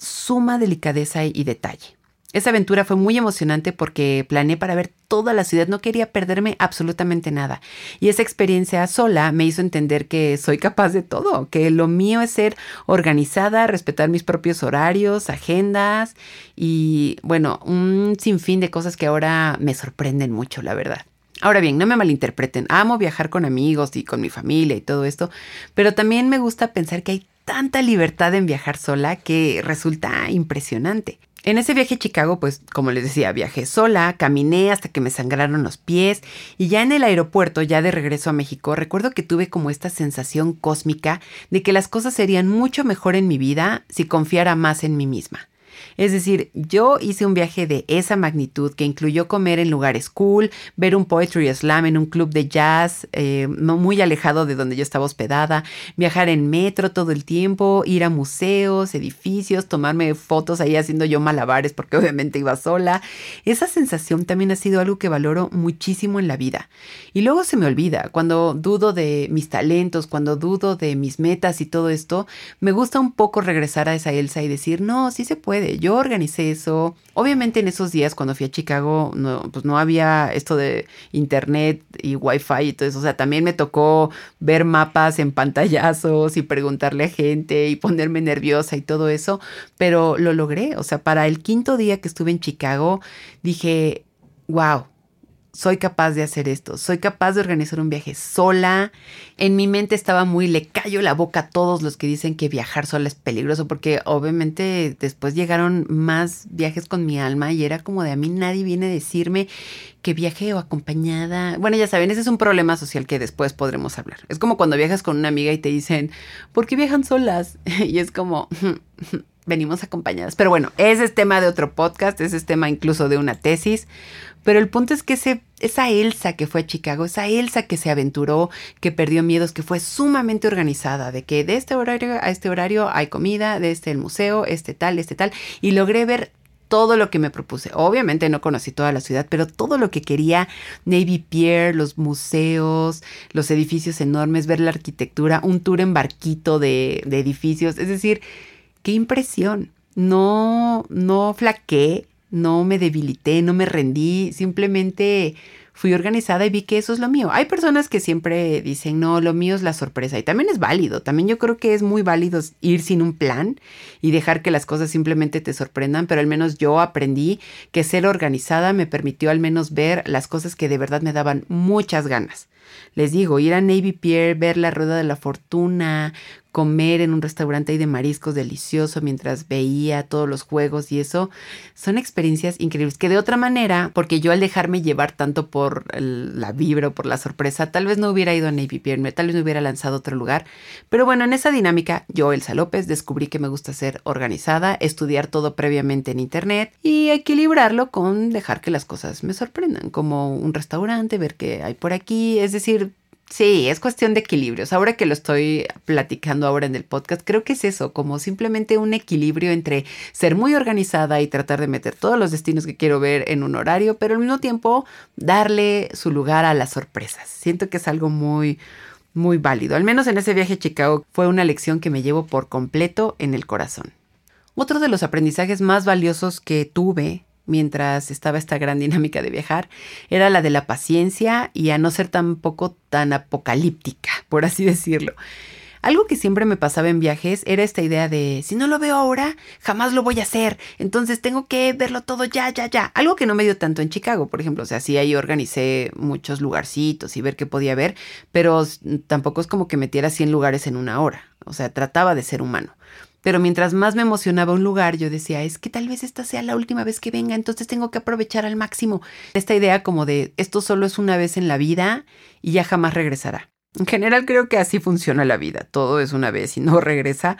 suma delicadeza y detalle. Esa aventura fue muy emocionante porque planeé para ver toda la ciudad, no quería perderme absolutamente nada. Y esa experiencia sola me hizo entender que soy capaz de todo, que lo mío es ser organizada, respetar mis propios horarios, agendas y bueno, un sinfín de cosas que ahora me sorprenden mucho, la verdad. Ahora bien, no me malinterpreten, amo viajar con amigos y con mi familia y todo esto, pero también me gusta pensar que hay tanta libertad en viajar sola que resulta impresionante. En ese viaje a Chicago, pues como les decía, viajé sola, caminé hasta que me sangraron los pies y ya en el aeropuerto, ya de regreso a México, recuerdo que tuve como esta sensación cósmica de que las cosas serían mucho mejor en mi vida si confiara más en mí misma. Es decir, yo hice un viaje de esa magnitud que incluyó comer en lugares cool, ver un poetry slam en un club de jazz eh, muy alejado de donde yo estaba hospedada, viajar en metro todo el tiempo, ir a museos, edificios, tomarme fotos ahí haciendo yo malabares porque *laughs* obviamente iba sola. Esa sensación también ha sido algo que valoro muchísimo en la vida. Y luego se me olvida, cuando dudo de mis talentos, cuando dudo de mis metas y todo esto, me gusta un poco regresar a esa Elsa y decir, no, sí se puede yo organicé eso. Obviamente en esos días cuando fui a Chicago, no, pues no había esto de internet y wifi y todo eso. O sea, también me tocó ver mapas en pantallazos y preguntarle a gente y ponerme nerviosa y todo eso. Pero lo logré. O sea, para el quinto día que estuve en Chicago, dije, wow, soy capaz de hacer esto, soy capaz de organizar un viaje sola. En mi mente estaba muy, le callo la boca a todos los que dicen que viajar sola es peligroso, porque obviamente después llegaron más viajes con mi alma y era como de a mí nadie viene a decirme que viaje o acompañada. Bueno, ya saben, ese es un problema social que después podremos hablar. Es como cuando viajas con una amiga y te dicen, ¿por qué viajan solas? *laughs* y es como... *laughs* venimos acompañadas. Pero bueno, ese es tema de otro podcast, ese es tema incluso de una tesis. Pero el punto es que esa Elsa que fue a Chicago, esa Elsa que se aventuró, que perdió miedos, que fue sumamente organizada, de que de este horario a este horario hay comida, de este el museo, este tal, este tal, y logré ver todo lo que me propuse. Obviamente no conocí toda la ciudad, pero todo lo que quería, Navy Pier, los museos, los edificios enormes, ver la arquitectura, un tour en barquito de, de edificios, es decir, qué impresión. No, no flaqué, no me debilité, no me rendí, simplemente fui organizada y vi que eso es lo mío. Hay personas que siempre dicen, no, lo mío es la sorpresa y también es válido, también yo creo que es muy válido ir sin un plan y dejar que las cosas simplemente te sorprendan, pero al menos yo aprendí que ser organizada me permitió al menos ver las cosas que de verdad me daban muchas ganas. Les digo, ir a Navy Pier, ver la rueda de la fortuna, comer en un restaurante ahí de mariscos delicioso mientras veía todos los juegos y eso, son experiencias increíbles. Que de otra manera, porque yo al dejarme llevar tanto por la vibra o por la sorpresa, tal vez no hubiera ido a Navy Pier, tal vez me hubiera lanzado a otro lugar, pero bueno, en esa dinámica yo, Elsa López, descubrí que me gusta ser organizada, estudiar todo previamente en internet y equilibrarlo con dejar que las cosas me sorprendan, como un restaurante, ver qué hay por aquí, es decir, Sí, es cuestión de equilibrios. Ahora que lo estoy platicando ahora en el podcast, creo que es eso, como simplemente un equilibrio entre ser muy organizada y tratar de meter todos los destinos que quiero ver en un horario, pero al mismo tiempo darle su lugar a las sorpresas. Siento que es algo muy, muy válido. Al menos en ese viaje a Chicago fue una lección que me llevo por completo en el corazón. Otro de los aprendizajes más valiosos que tuve mientras estaba esta gran *laughs* dinámica de viajar, era la de la paciencia y a no ser tampoco tan apocalíptica, por así decirlo. Algo que siempre me pasaba en viajes era esta idea de, si no lo veo ahora, jamás lo voy a hacer, entonces tengo que verlo todo ya, ya, ya. Algo que no me dio tanto en Chicago, por ejemplo, o sea, sí ahí organicé muchos lugarcitos y ver qué podía ver, pero tampoco es como que metiera 100 lugares en una hora, o sea, trataba de ser humano. Pero mientras más me emocionaba un lugar, yo decía, es que tal vez esta sea la última vez que venga, entonces tengo que aprovechar al máximo. Esta idea como de esto solo es una vez en la vida y ya jamás regresará. En general creo que así funciona la vida, todo es una vez y no *laughs* regresa,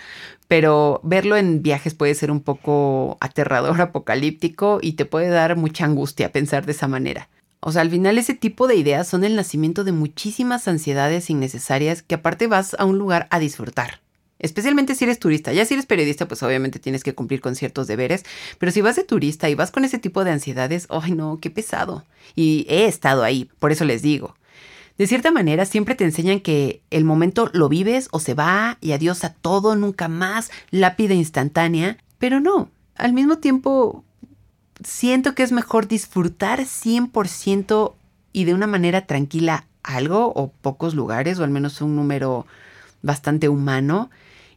pero verlo en viajes puede ser un poco aterrador, *laughs* apocalíptico y te puede dar mucha angustia pensar de esa manera. O sea, al final ese tipo de ideas son el nacimiento de muchísimas ansiedades innecesarias que aparte vas a un lugar a disfrutar. Especialmente si eres turista. Ya si eres periodista, pues obviamente tienes que cumplir con ciertos deberes. Pero si vas de turista y vas con ese tipo de ansiedades, ¡ay no! ¡Qué pesado! Y he estado ahí, por eso les digo. De cierta manera, siempre te enseñan que el momento lo vives o se va y adiós a todo, nunca más, lápida instantánea. Pero no, al mismo tiempo, siento que es mejor disfrutar 100% y de una manera tranquila algo o pocos lugares, o al menos un número bastante humano,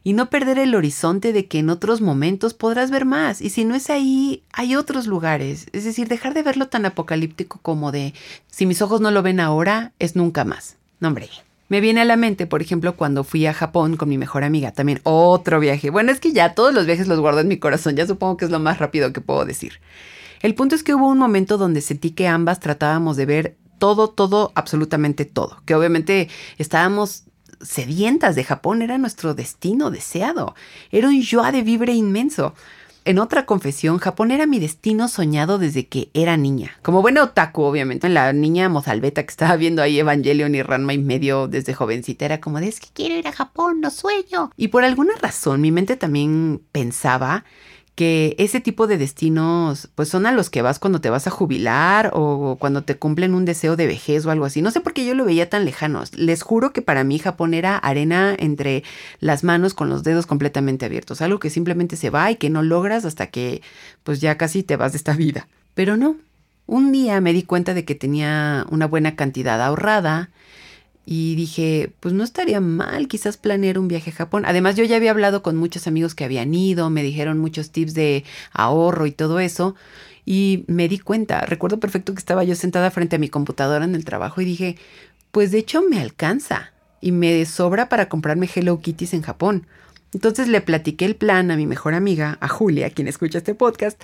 y no perder el horizonte de que en otros momentos podrás ver más. Y si no es ahí, hay otros lugares. Es decir, dejar de verlo tan apocalíptico como de si mis ojos no lo ven ahora, es nunca más. No, hombre. Me viene a la mente, por ejemplo, cuando fui a Japón con mi mejor amiga, también otro viaje. Bueno, es que ya todos los viajes los guardo en mi corazón, ya supongo que es lo más rápido que puedo decir. El punto es que hubo un momento donde sentí que ambas tratábamos de ver todo, todo, absolutamente todo. Que obviamente estábamos sedientas de Japón, era nuestro destino deseado. Era un joie de vibre inmenso. En otra confesión, Japón era mi destino soñado desde que era niña. Como buena otaku, obviamente. La niña mozalbeta que estaba viendo ahí Evangelion y Ranma y medio desde jovencita era como de es que quiero ir a Japón, no sueño. Y por alguna razón mi mente también pensaba que ese tipo de destinos pues son a los que vas cuando te vas a jubilar o cuando te cumplen un deseo de vejez o algo así. No sé por qué yo lo veía tan lejano. Les juro que para mí Japón era arena entre las manos con los dedos completamente abiertos, algo que simplemente se va y que no logras hasta que pues ya casi te vas de esta vida. Pero no. Un día me di cuenta de que tenía una buena cantidad ahorrada y dije, pues no estaría mal quizás planear un viaje a Japón. Además, yo ya había hablado con muchos amigos que habían ido, me dijeron muchos tips de ahorro y todo eso. Y me di cuenta, recuerdo perfecto que estaba yo sentada frente a mi computadora en el trabajo y dije, pues de hecho me alcanza y me sobra para comprarme Hello Kitties en Japón. Entonces le platiqué el plan a mi mejor amiga, a Julia, quien escucha este podcast,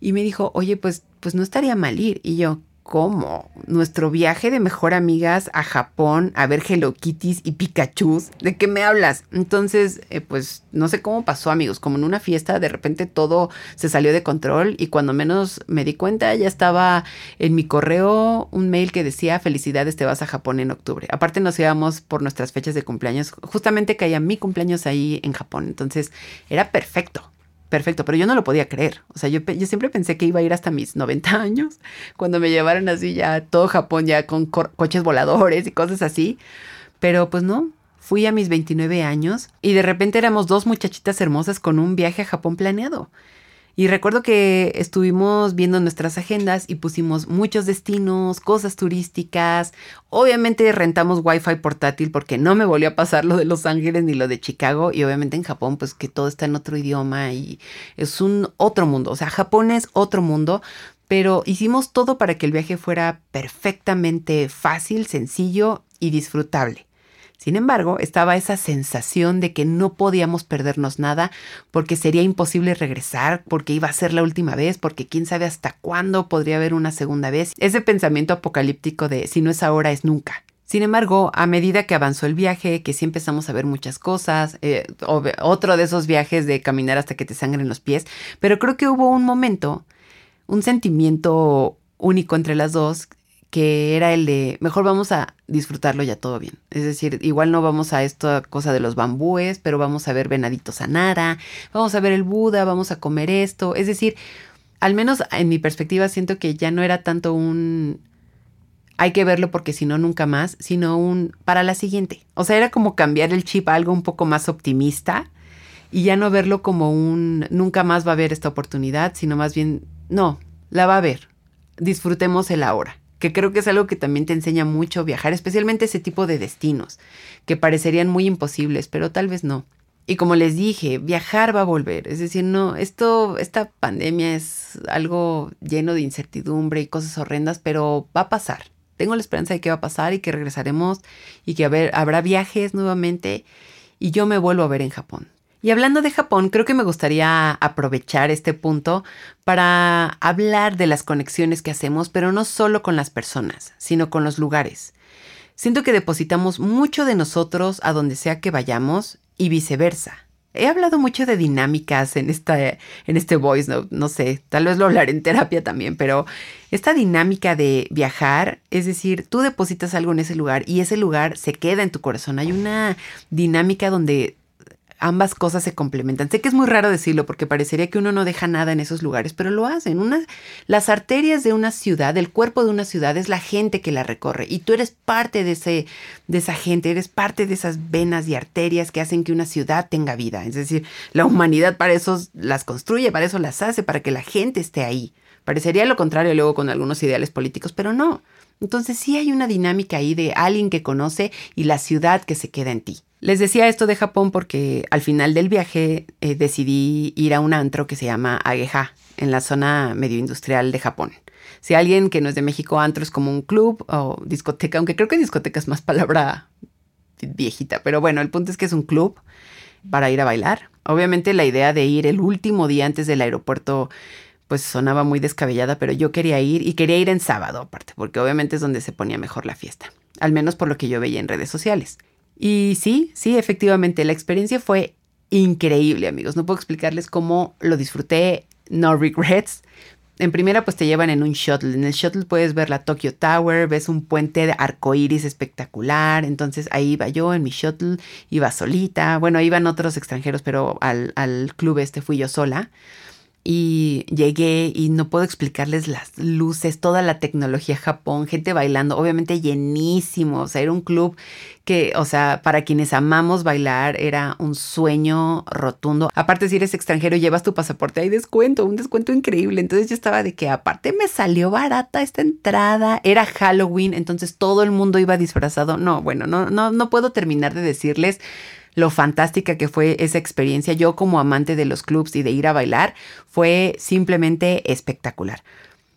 y me dijo, oye, pues, pues no estaría mal ir. Y yo, cómo nuestro viaje de mejor amigas a Japón a ver Hello Kitties y Pikachu. ¿De qué me hablas? Entonces, eh, pues no sé cómo pasó, amigos. Como en una fiesta, de repente todo se salió de control y cuando menos me di cuenta, ya estaba en mi correo un mail que decía: Felicidades, te vas a Japón en octubre. Aparte, nos íbamos por nuestras fechas de cumpleaños. Justamente caía mi cumpleaños ahí en Japón. Entonces, era perfecto perfecto, pero yo no lo podía creer. O sea, yo, yo, siempre pensé que iba a ir hasta mis 90 años, cuando me llevaron así ya todo Japón, ya con coches voladores y cosas así. Pero pues no, fui a mis 29 años y de repente éramos dos muchachitas hermosas con un viaje a Japón planeado. Y recuerdo que estuvimos viendo nuestras agendas y pusimos muchos destinos, cosas turísticas. Obviamente rentamos wifi portátil porque no me volvió a pasar lo de Los Ángeles ni lo de Chicago. Y obviamente en Japón, pues que todo está en otro idioma y es un otro mundo. O sea, Japón es otro mundo. Pero hicimos todo para que el viaje fuera perfectamente fácil, sencillo y disfrutable. Sin embargo, estaba esa sensación de que no podíamos perdernos nada porque sería imposible regresar, porque iba a ser la última vez, porque quién sabe hasta cuándo podría haber una segunda vez. Ese pensamiento apocalíptico de si no es ahora es nunca. Sin embargo, a medida que avanzó el viaje, que sí empezamos a ver muchas cosas, eh, otro de esos viajes de caminar hasta que te sangren los pies, pero creo que hubo un momento, un sentimiento único entre las dos que era el de mejor vamos a disfrutarlo ya todo bien. Es decir, igual no vamos a esta cosa de los bambúes, pero vamos a ver venaditos a nara, vamos a ver el Buda, vamos a comer esto. Es decir, al menos en mi perspectiva siento que ya no era tanto un hay que verlo porque si no nunca más, sino un para la siguiente. O sea, era como cambiar el chip a algo un poco más optimista y ya no verlo como un nunca más va a haber esta oportunidad, sino más bien, no, la va a haber. Disfrutemos el ahora que creo que es algo que también te enseña mucho viajar, especialmente ese tipo de destinos, que parecerían muy imposibles, pero tal vez no. Y como les dije, viajar va a volver. Es decir, no, esto, esta pandemia es algo lleno de incertidumbre y cosas horrendas, pero va a pasar. Tengo la esperanza de que va a pasar y que regresaremos y que habrá viajes nuevamente y yo me vuelvo a ver en Japón. Y hablando de Japón, creo que me gustaría aprovechar este punto para hablar de las conexiones que hacemos, pero no solo con las personas, sino con los lugares. Siento que depositamos mucho de nosotros a donde sea que vayamos y viceversa. He hablado mucho de dinámicas en, esta, en este voice note, no sé, tal vez lo hablaré en terapia también, pero esta dinámica de viajar, es decir, tú depositas algo en ese lugar y ese lugar se queda en tu corazón. Hay una dinámica donde ambas cosas se complementan. Sé que es muy raro decirlo porque parecería que uno no deja nada en esos lugares, pero lo hacen. Una, las arterias de una ciudad, el cuerpo de una ciudad es la gente que la recorre y tú eres parte de, ese, de esa gente, eres parte de esas venas y arterias que hacen que una ciudad tenga vida. Es decir, la humanidad para eso las construye, para eso las hace, para que la gente esté ahí. Parecería lo contrario luego con algunos ideales políticos, pero no. Entonces sí hay una dinámica ahí de alguien que conoce y la ciudad que se queda en ti. Les decía esto de Japón porque al final del viaje eh, decidí ir a un antro que se llama Ageha, en la zona medio industrial de Japón. Si alguien que no es de México, antro es como un club o discoteca, aunque creo que discoteca es más palabra viejita, pero bueno, el punto es que es un club para ir a bailar. Obviamente la idea de ir el último día antes del aeropuerto pues sonaba muy descabellada, pero yo quería ir y quería ir en sábado aparte, porque obviamente es donde se ponía mejor la fiesta, al menos por lo que yo veía en redes sociales. Y sí, sí, efectivamente, la experiencia fue increíble, amigos. No puedo explicarles cómo lo disfruté, no regrets. En primera, pues te llevan en un shuttle. En el shuttle puedes ver la Tokyo Tower, ves un puente de arcoíris espectacular. Entonces ahí iba yo en mi shuttle, iba solita. Bueno, iban otros extranjeros, pero al, al club este fui yo sola y llegué y no puedo explicarles las luces, toda la tecnología Japón, gente bailando, obviamente llenísimo, o sea, era un club que, o sea, para quienes amamos bailar era un sueño rotundo. Aparte, si eres extranjero, llevas tu pasaporte, hay descuento, un descuento increíble. Entonces yo estaba de que aparte me salió barata esta entrada, era Halloween, entonces todo el mundo iba disfrazado. No, bueno, no, no, no puedo terminar de decirles lo fantástica que fue esa experiencia. Yo como amante de los clubs y de ir a bailar, fue simplemente espectacular.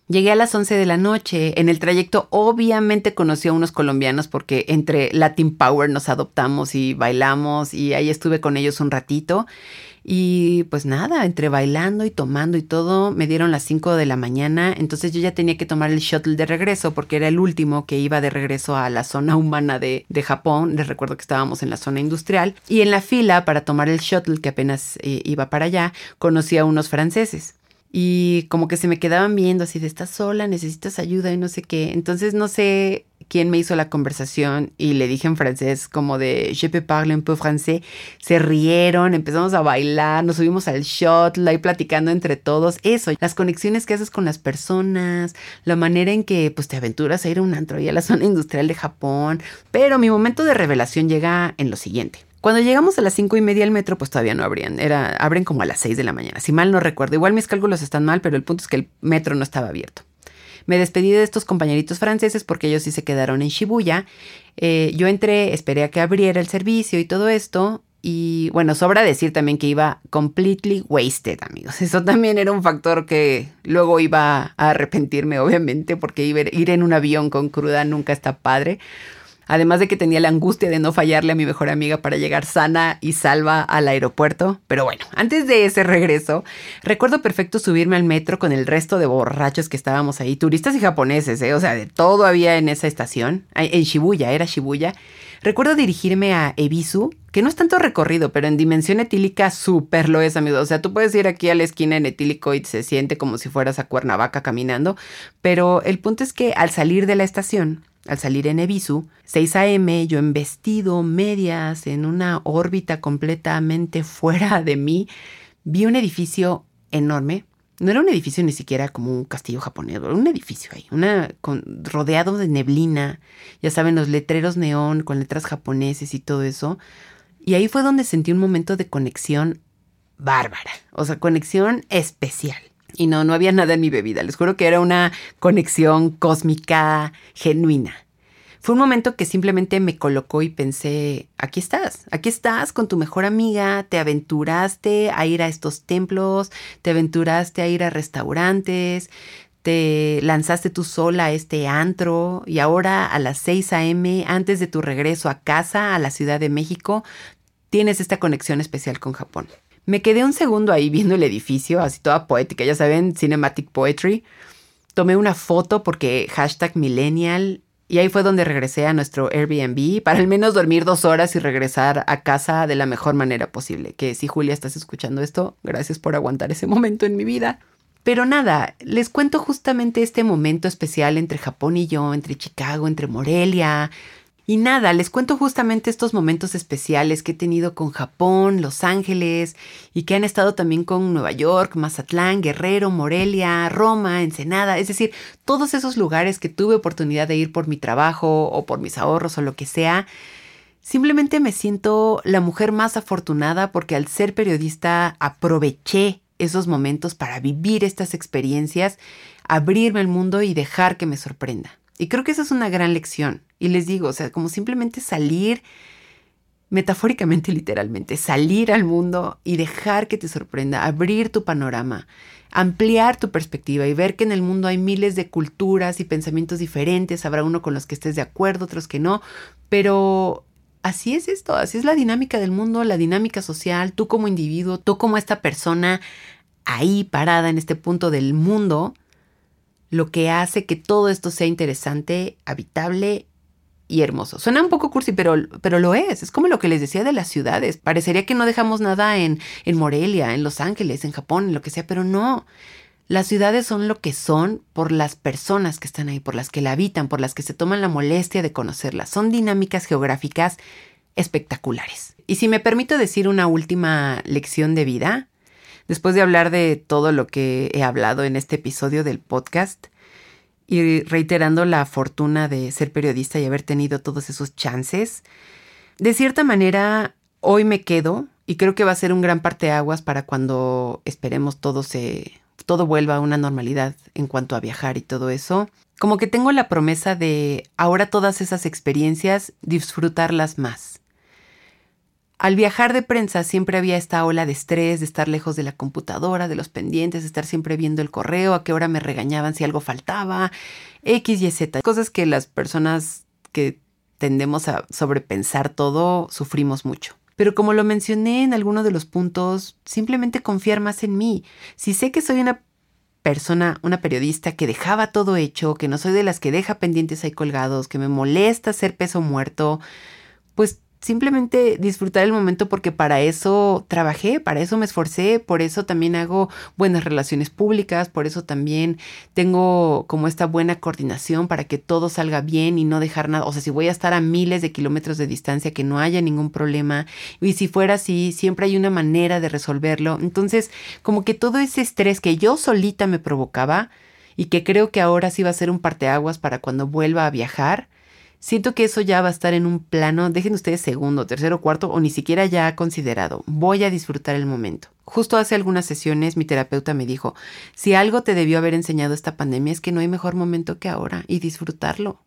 Llegué a las 11 de la noche. En el trayecto obviamente conocí a unos colombianos porque entre Latin Power nos adoptamos y bailamos y ahí estuve con ellos un ratito. Y pues nada, entre bailando y tomando y todo, me dieron las 5 de la mañana, entonces yo ya tenía que tomar el shuttle de regreso porque era el último que iba de regreso a la zona humana de, de Japón. Les recuerdo que estábamos en la zona industrial. Y en la fila para tomar el shuttle que apenas eh, iba para allá, conocí a unos franceses y como que se me quedaban viendo así de estás sola, necesitas ayuda y no sé qué. Entonces no sé quién me hizo la conversación y le dije en francés como de je peux parler un peu français. Se rieron, empezamos a bailar, nos subimos al shot, ahí platicando entre todos. Eso, las conexiones que haces con las personas, la manera en que pues te aventuras a ir a un antro y a la *laughs* zona industrial de Japón. Pero mi momento de revelación llega en lo siguiente. Cuando llegamos a las cinco y media al metro, pues todavía no abrían. Era, abren como a las seis de la mañana. Si mal no recuerdo. Igual mis cálculos están mal, pero el punto es que el metro no estaba abierto. Me despedí de estos compañeritos franceses porque ellos sí se quedaron en Shibuya. Eh, yo entré, esperé a que abriera el servicio y todo esto. Y bueno, sobra decir también que iba completely wasted, amigos. *laughs* Eso también era un factor que luego iba a arrepentirme, obviamente, porque ir en un avión con cruda nunca está padre. Además de que tenía la angustia de no fallarle a mi mejor amiga para llegar sana y salva al aeropuerto. Pero bueno, antes de ese regreso, recuerdo perfecto subirme al metro con el resto de borrachos que estábamos ahí, turistas y japoneses, ¿eh? o sea, de todo había en esa estación, en Shibuya, era Shibuya. Recuerdo dirigirme a Ebisu, que no es tanto recorrido, pero en dimensión etílica súper lo es, amigo. O sea, tú puedes ir aquí a la esquina en etílico y se siente como si fueras a Cuernavaca caminando, pero el punto es que al salir de la estación, al salir en Ebisu, 6 a.m., yo en vestido, medias, en una órbita completamente *laughs* fuera de mí, vi un edificio enorme. No era un edificio ni siquiera como un castillo japonés, era un edificio ahí, una, rodeado de neblina, ya saben, los letreros neón con letras japoneses y todo eso. Y ahí fue donde sentí un momento de conexión bárbara, o sea, conexión especial. Y no, no había nada en mi bebida. Les juro que era una conexión cósmica genuina. Fue un momento que simplemente me colocó y pensé, aquí estás, aquí estás con tu mejor amiga, te aventuraste a ir a estos templos, te aventuraste a ir a restaurantes, te lanzaste tú sola a este antro y ahora a las 6 a.m., antes de tu regreso a casa, a la Ciudad de México, tienes esta conexión especial con Japón. Me quedé un segundo ahí viendo el edificio, así toda poética, ya saben, cinematic poetry. Tomé una foto porque hashtag millennial y ahí fue donde regresé a nuestro Airbnb para al menos dormir dos horas y regresar a casa de la mejor manera posible. Que si Julia estás escuchando esto, gracias por aguantar ese momento en mi vida. Pero nada, les cuento justamente este momento especial entre Japón y yo, entre Chicago, entre Morelia, y nada, les cuento justamente estos momentos especiales que he tenido con Japón, Los Ángeles y que han estado también con Nueva York, Mazatlán, Guerrero, Morelia, Roma, Ensenada, es decir, todos esos lugares que tuve oportunidad de ir por mi trabajo o por mis ahorros o lo que sea. Simplemente me siento la mujer más afortunada porque al ser periodista aproveché esos momentos para vivir estas experiencias, abrirme al mundo y dejar que me sorprenda. Y creo que esa es una gran lección. Y les digo, o sea, como simplemente salir, metafóricamente *laughs* literalmente, salir al mundo y dejar que te sorprenda, abrir tu panorama, ampliar tu perspectiva y ver que en el mundo hay miles de culturas y pensamientos diferentes. Habrá uno con los que estés de acuerdo, otros que no, pero así es esto, así es la dinámica del mundo, la dinámica social, tú como individuo, tú como esta persona ahí parada en este punto del mundo lo que hace que todo esto sea interesante, habitable y hermoso. Suena un poco cursi, pero, pero lo es. Es como lo que les decía de las ciudades. Parecería que no dejamos nada en, en Morelia, en Los Ángeles, en Japón, en lo que sea, pero no. Las ciudades son lo que son por las personas que están ahí, por las que la habitan, por las que se toman la molestia de conocerlas. Son dinámicas geográficas espectaculares. Y si me permito decir una última lección de vida, Después de hablar de todo lo que he hablado en este episodio del podcast y reiterando la fortuna de ser periodista y haber tenido todos esos chances, de cierta manera hoy me quedo y creo que va a ser un gran parteaguas para cuando esperemos todo se todo vuelva a una normalidad en cuanto a viajar y todo eso. Como que tengo la promesa de ahora todas esas experiencias disfrutarlas más al viajar de prensa siempre había esta ola de estrés, de estar lejos de la computadora, de los pendientes, de estar siempre viendo el correo, a qué hora me regañaban si algo faltaba, X, Y, Z. Cosas que las personas que tendemos a sobrepensar todo sufrimos mucho. Pero como lo mencioné en alguno de los puntos, simplemente confiar más en mí. Si sé que soy una persona, una periodista que dejaba todo hecho, que no soy de las que deja pendientes ahí colgados, que me molesta ser peso muerto, pues simplemente disfrutar el momento porque para eso trabajé, para eso me esforcé, por eso también hago buenas relaciones públicas, por eso también tengo como esta buena coordinación para que todo salga bien y no dejar nada, o sea, si voy a estar a miles de kilómetros de distancia, que no haya ningún problema, y si fuera así, siempre hay una manera de resolverlo. Entonces, como que todo ese estrés que yo solita me provocaba y que creo que ahora sí va a ser un parteaguas para cuando vuelva a viajar, Siento que eso ya va a estar en un plano, dejen ustedes segundo, tercero, cuarto o ni siquiera ya considerado. Voy a disfrutar el momento. Justo hace algunas sesiones mi terapeuta me dijo, si algo te debió haber enseñado esta pandemia es que no hay mejor momento que ahora y disfrutarlo.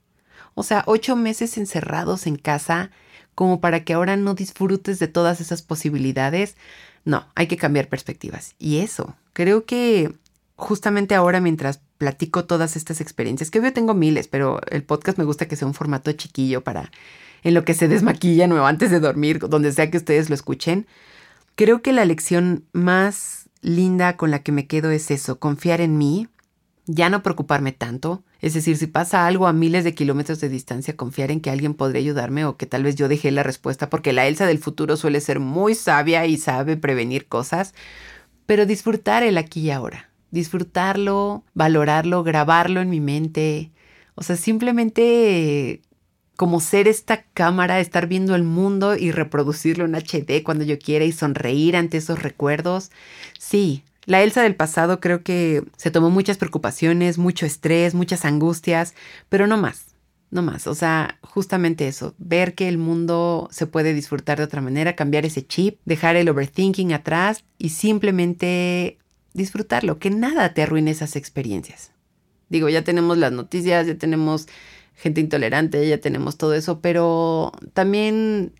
O sea, ocho meses encerrados en casa como para que ahora no disfrutes de todas esas posibilidades. No, hay que cambiar perspectivas. Y eso, creo que justamente ahora mientras platico todas estas experiencias, que yo tengo miles, pero el podcast me gusta que sea un formato chiquillo para en lo que se desmaquillan o antes de dormir, donde sea que ustedes lo escuchen. Creo que la lección más linda con la que me quedo es eso, confiar en mí, ya no preocuparme tanto. Es decir, si pasa algo a miles de kilómetros de distancia, confiar en que alguien podría ayudarme o que tal vez yo dejé la respuesta, porque la Elsa del futuro suele ser muy sabia y sabe prevenir cosas, pero disfrutar el aquí y ahora disfrutarlo, valorarlo, grabarlo en mi mente. O sea, simplemente como ser esta cámara, estar viendo el mundo y reproducirlo en HD cuando yo quiera y sonreír ante esos recuerdos. Sí, la Elsa del pasado creo que se tomó muchas preocupaciones, mucho estrés, muchas angustias, pero no más, no más. O sea, justamente eso, ver que el mundo se puede disfrutar de otra manera, cambiar ese chip, dejar el overthinking atrás y simplemente disfrutarlo, que nada te arruine esas experiencias. Digo, ya tenemos las noticias, ya tenemos gente intolerante, ya tenemos todo eso, pero también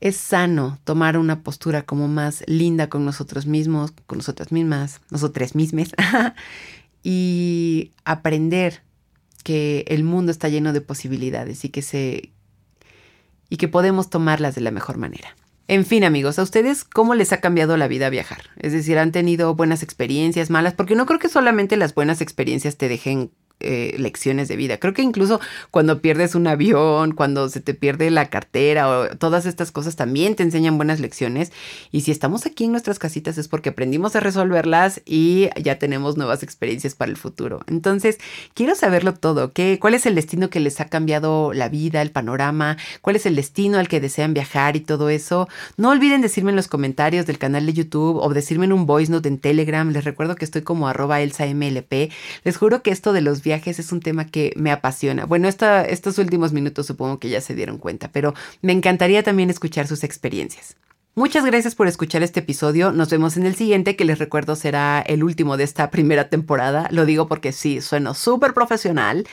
es sano tomar una postura como más linda con nosotros mismos, con nosotras mismas, nosotras mismas, *laughs* y aprender que el mundo está lleno de posibilidades y que se y que podemos tomarlas de la mejor manera. En fin, amigos, ¿a ustedes cómo les ha cambiado la vida viajar? Es decir, ¿han tenido buenas experiencias, malas? Porque no creo que solamente las buenas experiencias te dejen eh, lecciones de vida. Creo que incluso cuando pierdes un avión, cuando se te pierde la cartera o todas estas cosas también te enseñan buenas lecciones. Y si estamos aquí en nuestras casitas es porque aprendimos a resolverlas y ya tenemos nuevas experiencias para el futuro. Entonces, quiero saberlo todo. ¿Qué, ¿Cuál es el destino que les ha cambiado la vida, el panorama? ¿Cuál es el destino al que desean viajar y todo eso? No olviden decirme en los comentarios del canal de YouTube o decirme en un voice note en Telegram. Les recuerdo que estoy como arroba elsamlp. Les juro que esto de los viajes viajes es un tema que me apasiona. Bueno, estos últimos minutos supongo que ya se dieron cuenta, pero me encantaría también escuchar sus experiencias. Muchas gracias por escuchar este episodio. Nos vemos en el siguiente, que les recuerdo será el último de esta *laughs* primera temporada. Lo digo porque sí, sueno súper profesional.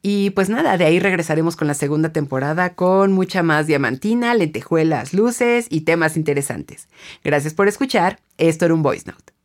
Y pues nada, de ahí regresaremos con la segunda temporada con mucha más diamantina, lentejuelas, luces y temas interesantes. Gracias por escuchar. Esto era un voice note.